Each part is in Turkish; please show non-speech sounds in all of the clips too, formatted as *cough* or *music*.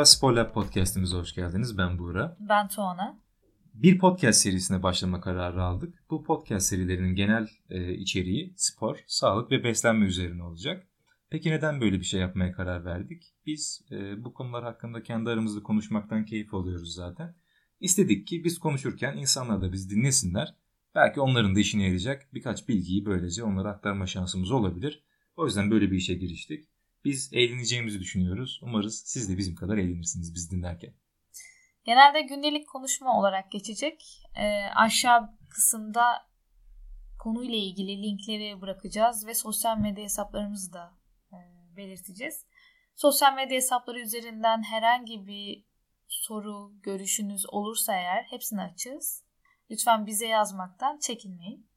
Merhabalar Spor Lab Podcast'imize hoş geldiniz. Ben Buğra. Ben Tuana. Bir podcast serisine başlama kararı aldık. Bu podcast serilerinin genel e, içeriği spor, sağlık ve beslenme üzerine olacak. Peki neden böyle bir şey yapmaya karar verdik? Biz e, bu konular hakkında kendi aramızda konuşmaktan keyif alıyoruz zaten. İstedik ki biz konuşurken insanlar da biz dinlesinler. Belki onların da işine yarayacak birkaç bilgiyi böylece onlara aktarma şansımız olabilir. O yüzden böyle bir işe giriştik. Biz eğleneceğimizi düşünüyoruz. Umarız siz de bizim kadar eğlenirsiniz biz dinlerken. Genelde gündelik konuşma olarak geçecek. E, aşağı kısımda konuyla ilgili linkleri bırakacağız ve sosyal medya hesaplarımızı da e, belirteceğiz. Sosyal medya hesapları üzerinden herhangi bir soru, görüşünüz olursa eğer hepsini açığız. Lütfen bize yazmaktan çekinmeyin.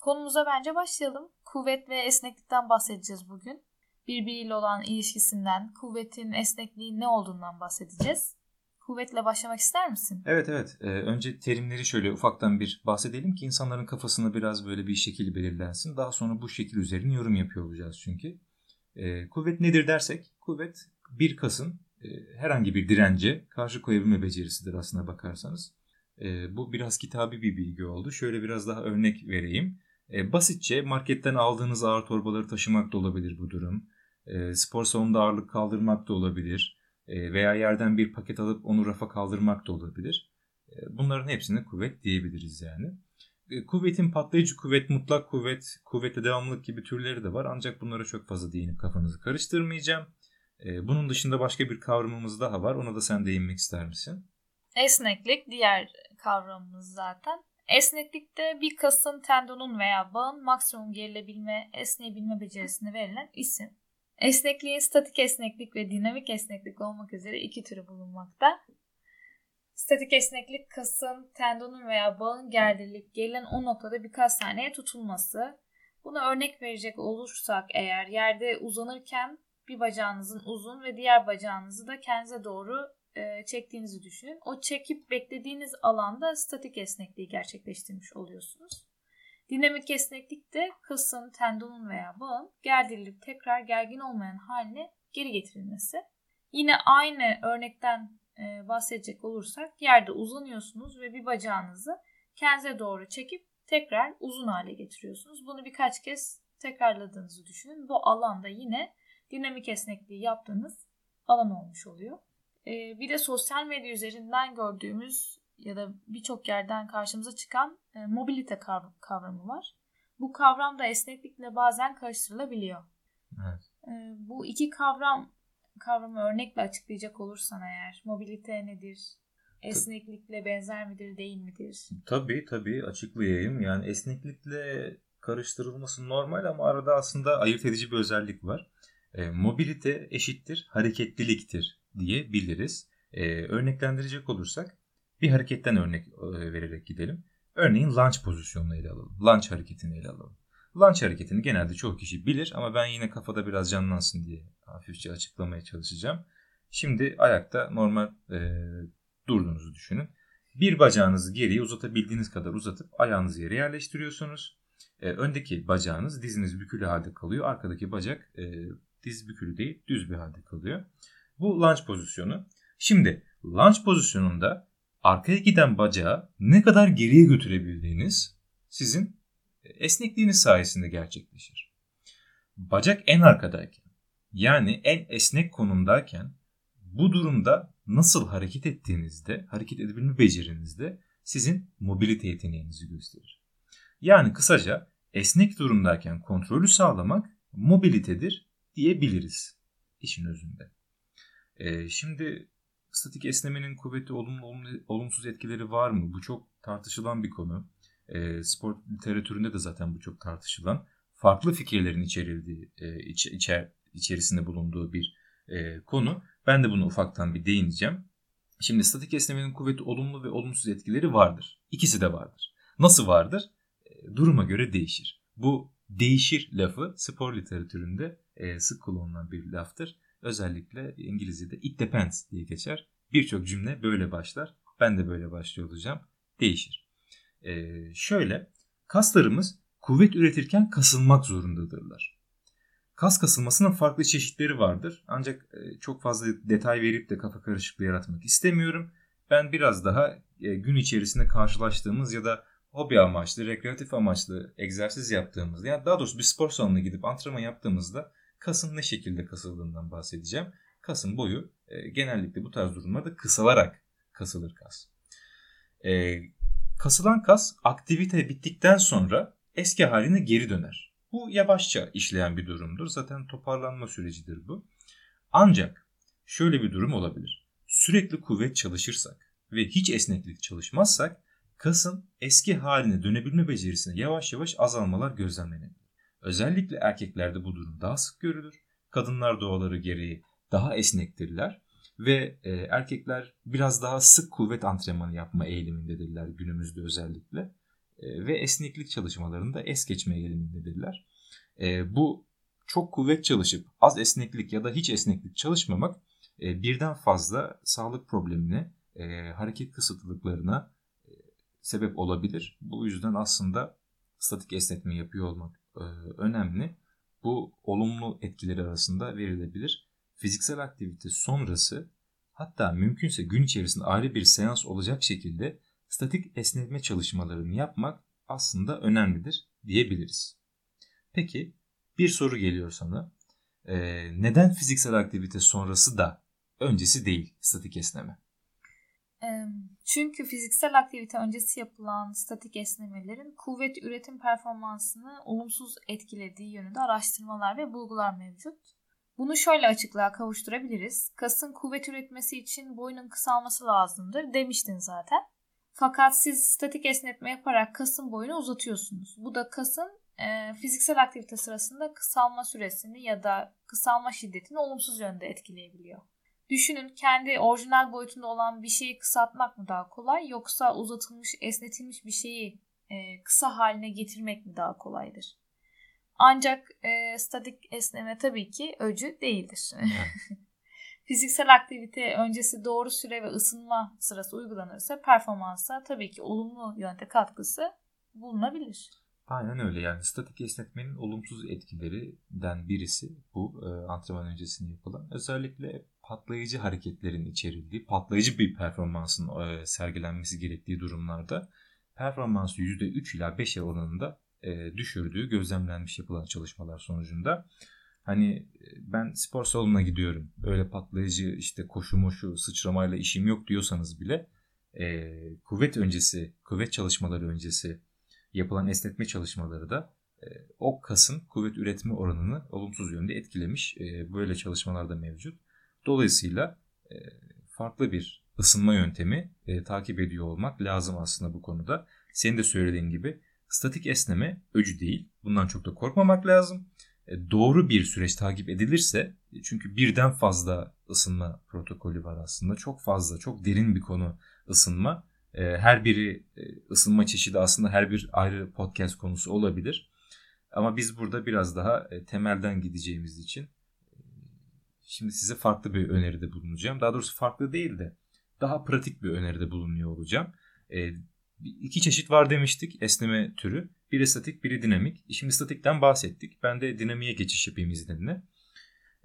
Konumuza bence başlayalım. Kuvvet ve esneklikten bahsedeceğiz bugün. Birbiriyle olan ilişkisinden, kuvvetin, esnekliğin ne olduğundan bahsedeceğiz. Kuvvetle başlamak ister misin? Evet evet. Ee, önce terimleri şöyle ufaktan bir bahsedelim ki insanların kafasında biraz böyle bir şekil belirlensin. Daha sonra bu şekil üzerine yorum yapıyor olacağız çünkü. Ee, kuvvet nedir dersek, kuvvet bir kasın e, herhangi bir dirence karşı koyabilme becerisidir aslına bakarsanız. E, bu biraz kitabi bir bilgi oldu. Şöyle biraz daha örnek vereyim. E, basitçe marketten aldığınız ağır torbaları taşımak da olabilir bu durum. E, spor salonunda ağırlık kaldırmak da olabilir. E, veya yerden bir paket alıp onu rafa kaldırmak da olabilir. E, bunların hepsine kuvvet diyebiliriz yani. E, kuvvetin patlayıcı kuvvet, mutlak kuvvet, kuvvete devamlılık gibi türleri de var. Ancak bunlara çok fazla değinip kafanızı karıştırmayacağım. Bunun dışında başka bir kavramımız daha var. Ona da sen değinmek ister misin? Esneklik diğer kavramımız zaten. Esneklikte bir kasın, tendonun veya bağın maksimum gerilebilme, esneyebilme becerisine verilen isim. Esnekliğin statik esneklik ve dinamik esneklik olmak üzere iki türü bulunmakta. Statik esneklik kasın, tendonun veya bağın gerdirilip gerilen o noktada birkaç saniye tutulması. Buna örnek verecek olursak eğer yerde uzanırken bir bacağınızın uzun ve diğer bacağınızı da kendinize doğru e, çektiğinizi düşünün. O çekip beklediğiniz alanda statik esnekliği gerçekleştirmiş oluyorsunuz. Dinamik esneklik de kasın, tendonun veya bağın gerdirilip tekrar gergin olmayan haline geri getirilmesi. Yine aynı örnekten e, bahsedecek olursak yerde uzanıyorsunuz ve bir bacağınızı kendinize doğru çekip tekrar uzun hale getiriyorsunuz. Bunu birkaç kez tekrarladığınızı düşünün. Bu alanda yine dinamik esnekliği yaptığınız alan olmuş oluyor. Ee, bir de sosyal medya üzerinden gördüğümüz ya da birçok yerden karşımıza çıkan e, mobilite kavramı var. Bu kavram da esneklikle bazen karıştırılabiliyor. Evet. Ee, bu iki kavram kavramı örnekle açıklayacak olursan eğer mobilite nedir? Esneklikle benzer midir, değil midir? Tabii tabii açıklayayım. Yani esneklikle karıştırılması normal ama arada aslında ayırt edici bir özellik var. E, mobilite eşittir hareketliliktir diyebiliriz. E, örneklendirecek olursak bir hareketten örnek e, vererek gidelim. Örneğin lunge pozisyonunu ele alalım. Lunge hareketini ele alalım. Lunge hareketini genelde çoğu kişi bilir ama ben yine kafada biraz canlansın diye hafifçe açıklamaya çalışacağım. Şimdi ayakta normal e, durduğunuzu düşünün. Bir bacağınızı geriye uzatabildiğiniz kadar uzatıp ayağınızı yere yerleştiriyorsunuz. E, öndeki bacağınız diziniz bükülü halde kalıyor. Arkadaki bacak e, diz bükülü değil düz bir halde kalıyor. Bu lunge pozisyonu. Şimdi lunge pozisyonunda arkaya giden bacağı ne kadar geriye götürebildiğiniz sizin esnekliğiniz sayesinde gerçekleşir. Bacak en arkadayken yani en esnek konumdayken bu durumda nasıl hareket ettiğinizde, hareket edebilme becerinizde sizin mobilite yeteneğinizi gösterir. Yani kısaca esnek durumdayken kontrolü sağlamak mobilitedir diyebiliriz işin özünde. Ee, şimdi statik esnemenin kuvveti olumlu, olumsuz etkileri var mı? Bu çok tartışılan bir konu. E, spor literatüründe de zaten bu çok tartışılan. Farklı fikirlerin içerildiği, e, iç, içer, içerisinde bulunduğu bir e, konu. Ben de bunu ufaktan bir değineceğim. Şimdi statik esnemenin kuvveti olumlu ve olumsuz etkileri vardır. İkisi de vardır. Nasıl vardır? E, duruma göre değişir. Bu değişir lafı spor literatüründe e, sık kullanılan bir laftır. Özellikle İngilizce'de it depends diye geçer. Birçok cümle böyle başlar. Ben de böyle başlıyor olacağım. Değişir. Ee, şöyle kaslarımız kuvvet üretirken kasılmak zorundadırlar. Kas kasılmasının farklı çeşitleri vardır. Ancak e, çok fazla detay verip de kafa karışıklığı yaratmak istemiyorum. Ben biraz daha e, gün içerisinde karşılaştığımız ya da hobi amaçlı, rekreatif amaçlı egzersiz yaptığımızda yani daha doğrusu bir spor salonuna gidip antrenman yaptığımızda kasın ne şekilde kasıldığından bahsedeceğim. Kasın boyu e, genellikle bu tarz durumlarda kısalarak kasılır kas. E, kasılan kas aktivite bittikten sonra eski haline geri döner. Bu yavaşça işleyen bir durumdur. Zaten toparlanma sürecidir bu. Ancak şöyle bir durum olabilir. Sürekli kuvvet çalışırsak ve hiç esneklik çalışmazsak kasın eski haline dönebilme becerisine yavaş yavaş azalmalar gözlemlenebilir. Özellikle erkeklerde bu durum daha sık görülür. Kadınlar doğaları gereği daha esnektirler ve e, erkekler biraz daha sık kuvvet antrenmanı yapma eğilimindedirler günümüzde özellikle e, ve esneklik çalışmalarında es geçme eğilimindedirler. E, bu çok kuvvet çalışıp az esneklik ya da hiç esneklik çalışmamak e, birden fazla sağlık problemine, e, hareket kısıtlılıklarına e, sebep olabilir. Bu yüzden aslında statik esnetme yapıyor olmak önemli. Bu olumlu etkileri arasında verilebilir. Fiziksel aktivite sonrası hatta mümkünse gün içerisinde ayrı bir seans olacak şekilde statik esnetme çalışmalarını yapmak aslında önemlidir diyebiliriz. Peki bir soru geliyor sana. Ee, neden fiziksel aktivite sonrası da öncesi değil statik esneme? Çünkü fiziksel aktivite öncesi yapılan statik esnemelerin kuvvet üretim performansını olumsuz etkilediği yönünde araştırmalar ve bulgular mevcut. Bunu şöyle açıklığa kavuşturabiliriz. Kasın kuvvet üretmesi için boyunun kısalması lazımdır demiştin zaten. Fakat siz statik esnetme yaparak kasın boyunu uzatıyorsunuz. Bu da kasın e, fiziksel aktivite sırasında kısalma süresini ya da kısalma şiddetini olumsuz yönde etkileyebiliyor. Düşünün kendi orijinal boyutunda olan bir şeyi kısaltmak mı daha kolay yoksa uzatılmış, esnetilmiş bir şeyi e, kısa haline getirmek mi daha kolaydır? Ancak e, statik esneme tabii ki öcü değildir. *laughs* Fiziksel aktivite öncesi doğru süre ve ısınma sırası uygulanırsa performansa tabii ki olumlu yönde katkısı bulunabilir. Aynen öyle yani statik esnetmenin olumsuz etkilerinden birisi bu e, antrenman öncesinde yapılan. Özellikle patlayıcı hareketlerin içerildiği, patlayıcı bir performansın e, sergilenmesi gerektiği durumlarda performansı %3 ila 5 oranında e, düşürdüğü gözlemlenmiş yapılan çalışmalar sonucunda. Hani e, ben spor salonuna gidiyorum. Öyle patlayıcı işte koşu moşu sıçramayla işim yok diyorsanız bile kuvvet öncesi, kuvvet çalışmaları öncesi yapılan esnetme çalışmaları da o kasın kuvvet üretme oranını olumsuz yönde etkilemiş. Böyle çalışmalar da mevcut. Dolayısıyla e, farklı bir ısınma yöntemi e, takip ediyor olmak lazım aslında bu konuda. Senin de söylediğin gibi statik esneme öcü değil. Bundan çok da korkmamak lazım. E, doğru bir süreç takip edilirse çünkü birden fazla ısınma protokolü var aslında. Çok fazla, çok derin bir konu ısınma. E, her biri e, ısınma çeşidi aslında her bir ayrı podcast konusu olabilir. Ama biz burada biraz daha temelden gideceğimiz için şimdi size farklı bir öneride bulunacağım. Daha doğrusu farklı değil de daha pratik bir öneride bulunuyor olacağım. İki çeşit var demiştik esneme türü. Biri statik, biri dinamik. Şimdi statikten bahsettik. Ben de dinamiğe geçiş yapayım izninle.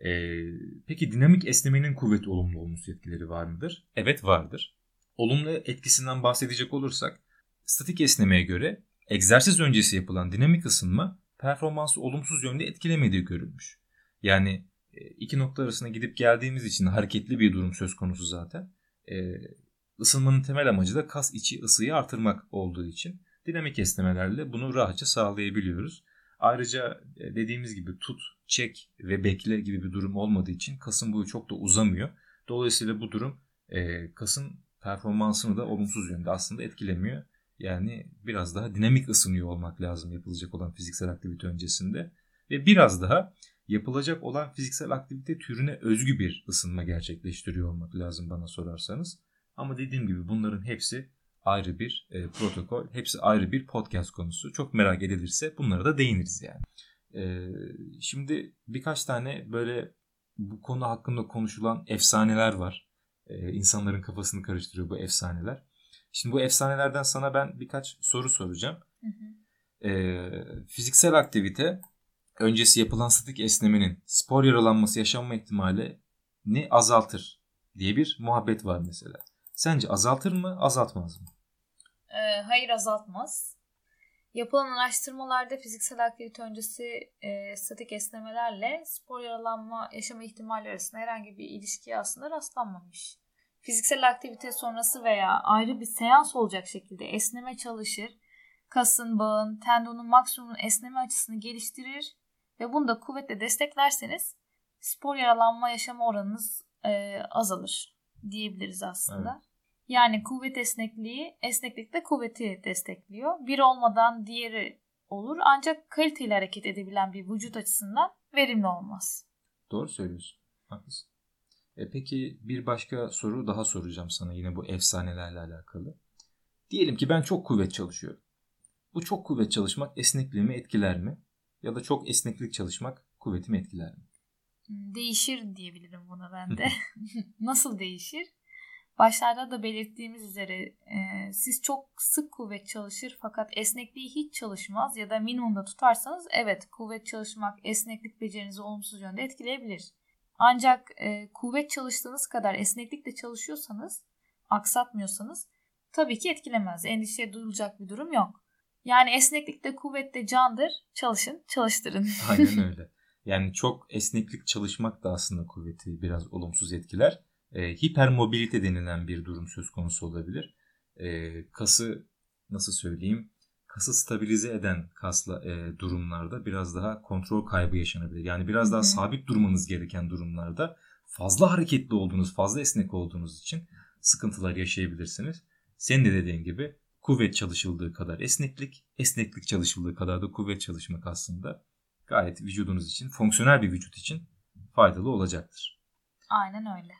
Ee, peki dinamik esnemenin kuvvet olumlu olumsuz etkileri var mıdır? Evet vardır. Olumlu etkisinden bahsedecek olursak statik esnemeye göre egzersiz öncesi yapılan dinamik ısınma performansı olumsuz yönde etkilemediği görülmüş. Yani e, iki nokta arasına gidip geldiğimiz için hareketli bir durum söz konusu zaten. Ee, ısınmanın temel amacı da kas içi ısıyı artırmak olduğu için dinamik esnemelerle bunu rahatça sağlayabiliyoruz. Ayrıca e, dediğimiz gibi tut, çek ve bekle gibi bir durum olmadığı için kasın boyu çok da uzamıyor. Dolayısıyla bu durum e, kasın performansını da olumsuz yönde aslında etkilemiyor. Yani biraz daha dinamik ısınıyor olmak lazım yapılacak olan fiziksel aktivite öncesinde. Ve biraz daha yapılacak olan fiziksel aktivite türüne özgü bir ısınma gerçekleştiriyor olmak lazım bana sorarsanız. Ama dediğim gibi bunların hepsi ayrı bir e, protokol. Hepsi ayrı bir podcast konusu. Çok merak edilirse bunlara da değiniriz yani. E, şimdi birkaç tane böyle bu konu hakkında konuşulan efsaneler var. E, insanların kafasını karıştırıyor bu efsaneler. Şimdi bu efsanelerden sana ben birkaç soru soracağım. Hı hı. E, fiziksel aktivite öncesi yapılan statik esnemenin spor yaralanması yaşanma ihtimalini azaltır diye bir muhabbet var mesela. Sence azaltır mı azaltmaz mı? Ee, hayır azaltmaz. Yapılan araştırmalarda fiziksel aktivite öncesi e, statik esnemelerle spor yaralanma yaşama ihtimali arasında herhangi bir ilişki aslında rastlanmamış. Fiziksel aktivite sonrası veya ayrı bir seans olacak şekilde esneme çalışır, kasın, bağın, tendonun maksimum esneme açısını geliştirir ve bunu da kuvvetle desteklerseniz spor yaralanma yaşama oranınız e, azalır diyebiliriz aslında. Evet. Yani kuvvet esnekliği esneklik de kuvveti destekliyor. Bir olmadan diğeri olur ancak kaliteli hareket edebilen bir vücut açısından verimli olmaz. Doğru söylüyorsun. Haklısın. E peki bir başka soru daha soracağım sana yine bu efsanelerle alakalı. Diyelim ki ben çok kuvvet çalışıyorum. Bu çok kuvvet çalışmak esnekliğimi etkiler mi? Ya da çok esneklik çalışmak kuvvetimi etkiler mi? Değişir diyebilirim buna ben de. *laughs* Nasıl değişir? Başlarda da belirttiğimiz üzere e, siz çok sık kuvvet çalışır fakat esnekliği hiç çalışmaz ya da minimumda tutarsanız evet kuvvet çalışmak esneklik becerinizi olumsuz yönde etkileyebilir. Ancak e, kuvvet çalıştığınız kadar esneklikle çalışıyorsanız, aksatmıyorsanız tabii ki etkilemez. Endişe duyulacak bir durum yok. Yani esneklikte kuvvette candır. Çalışın, çalıştırın. *laughs* Aynen *laughs* öyle. Yani çok esneklik çalışmak da aslında kuvveti biraz olumsuz etkiler. E, hipermobilite denilen bir durum söz konusu olabilir. E, kası nasıl söyleyeyim? Kası stabilize eden kasla e, durumlarda biraz daha kontrol kaybı yaşanabilir. Yani biraz daha Hı-hı. sabit durmanız gereken durumlarda fazla hareketli olduğunuz, fazla esnek olduğunuz için sıkıntılar yaşayabilirsiniz. Senin de dediğin gibi kuvvet çalışıldığı kadar esneklik, esneklik çalışıldığı kadar da kuvvet çalışmak aslında gayet vücudunuz için, fonksiyonel bir vücut için faydalı olacaktır. Aynen öyle.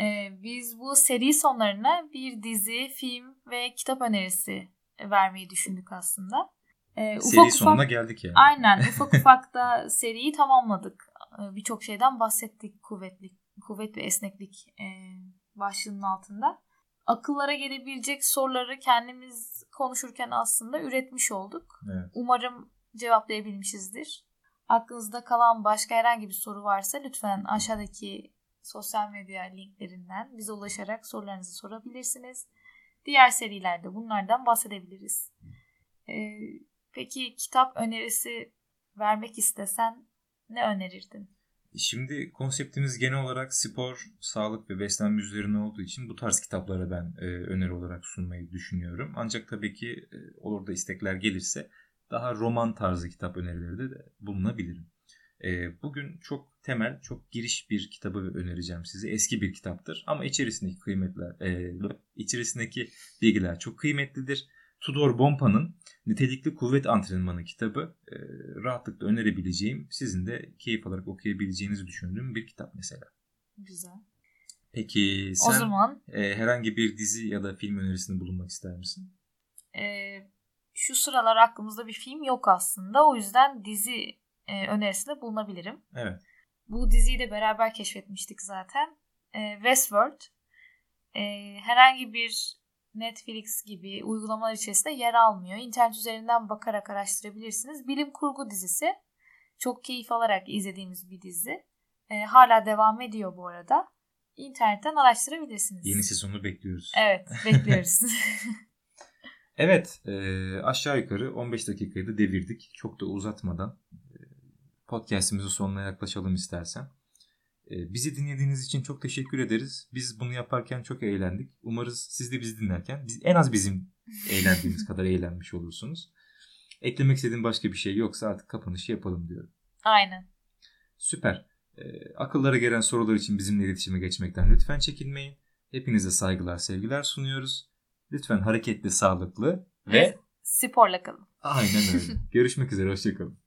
Ee, biz bu seri sonlarına bir dizi, film ve kitap önerisi vermeyi düşündük aslında. Ee, seri ufak sonuna ufak, geldik yani. Aynen *laughs* ufak ufak da seriyi tamamladık. Ee, Birçok şeyden bahsettik kuvvetli, kuvvet ve esneklik e, başlığının altında. Akıllara gelebilecek soruları kendimiz konuşurken aslında üretmiş olduk. Evet. Umarım cevaplayabilmişizdir. Aklınızda kalan başka herhangi bir soru varsa lütfen aşağıdaki sosyal medya linklerinden bize ulaşarak sorularınızı sorabilirsiniz. Diğer serilerde bunlardan bahsedebiliriz. Ee, peki kitap önerisi vermek istesen ne önerirdin? Şimdi konseptimiz genel olarak spor, sağlık ve beslenme üzerine olduğu için bu tarz kitaplara ben e, öneri olarak sunmayı düşünüyorum. Ancak tabii ki e, olur da istekler gelirse daha roman tarzı kitap önerileri de bulunabilirim. E, bugün çok temel, çok giriş bir kitabı önereceğim size. Eski bir kitaptır ama içerisindeki kıymetler, e, içerisindeki bilgiler çok kıymetlidir. Tudor Bompa'nın Nitelikli Kuvvet Antrenmanı kitabı e, rahatlıkla önerebileceğim, sizin de keyif alarak okuyabileceğinizi düşündüğüm bir kitap mesela. Güzel. Peki sen o zaman, e, herhangi bir dizi ya da film önerisinde bulunmak ister misin? E, şu sıralar aklımızda bir film yok aslında. O yüzden dizi e, önerisinde bulunabilirim. Evet. Bu diziyi de beraber keşfetmiştik zaten. E, Westworld. E, herhangi bir Netflix gibi uygulamalar içerisinde yer almıyor. İnternet üzerinden bakarak araştırabilirsiniz. Bilim kurgu dizisi. Çok keyif alarak izlediğimiz bir dizi. E, hala devam ediyor bu arada. İnternetten araştırabilirsiniz. Yeni sezonu bekliyoruz. Evet *laughs* bekliyoruz. *laughs* evet e, aşağı yukarı 15 dakikayı da devirdik. Çok da uzatmadan podcastimizin sonuna yaklaşalım istersen. Ee, bizi dinlediğiniz için çok teşekkür ederiz. Biz bunu yaparken çok eğlendik. Umarız siz de bizi dinlerken biz, en az bizim *laughs* eğlendiğimiz kadar eğlenmiş olursunuz. Eklemek istediğim başka bir şey yoksa artık kapanışı yapalım diyorum. Aynen. Süper. Ee, akıllara gelen sorular için bizimle iletişime geçmekten lütfen çekinmeyin. Hepinize saygılar, sevgiler sunuyoruz. Lütfen hareketli, sağlıklı ve sporla kalın. Aynen öyle. *laughs* Görüşmek üzere, hoşçakalın.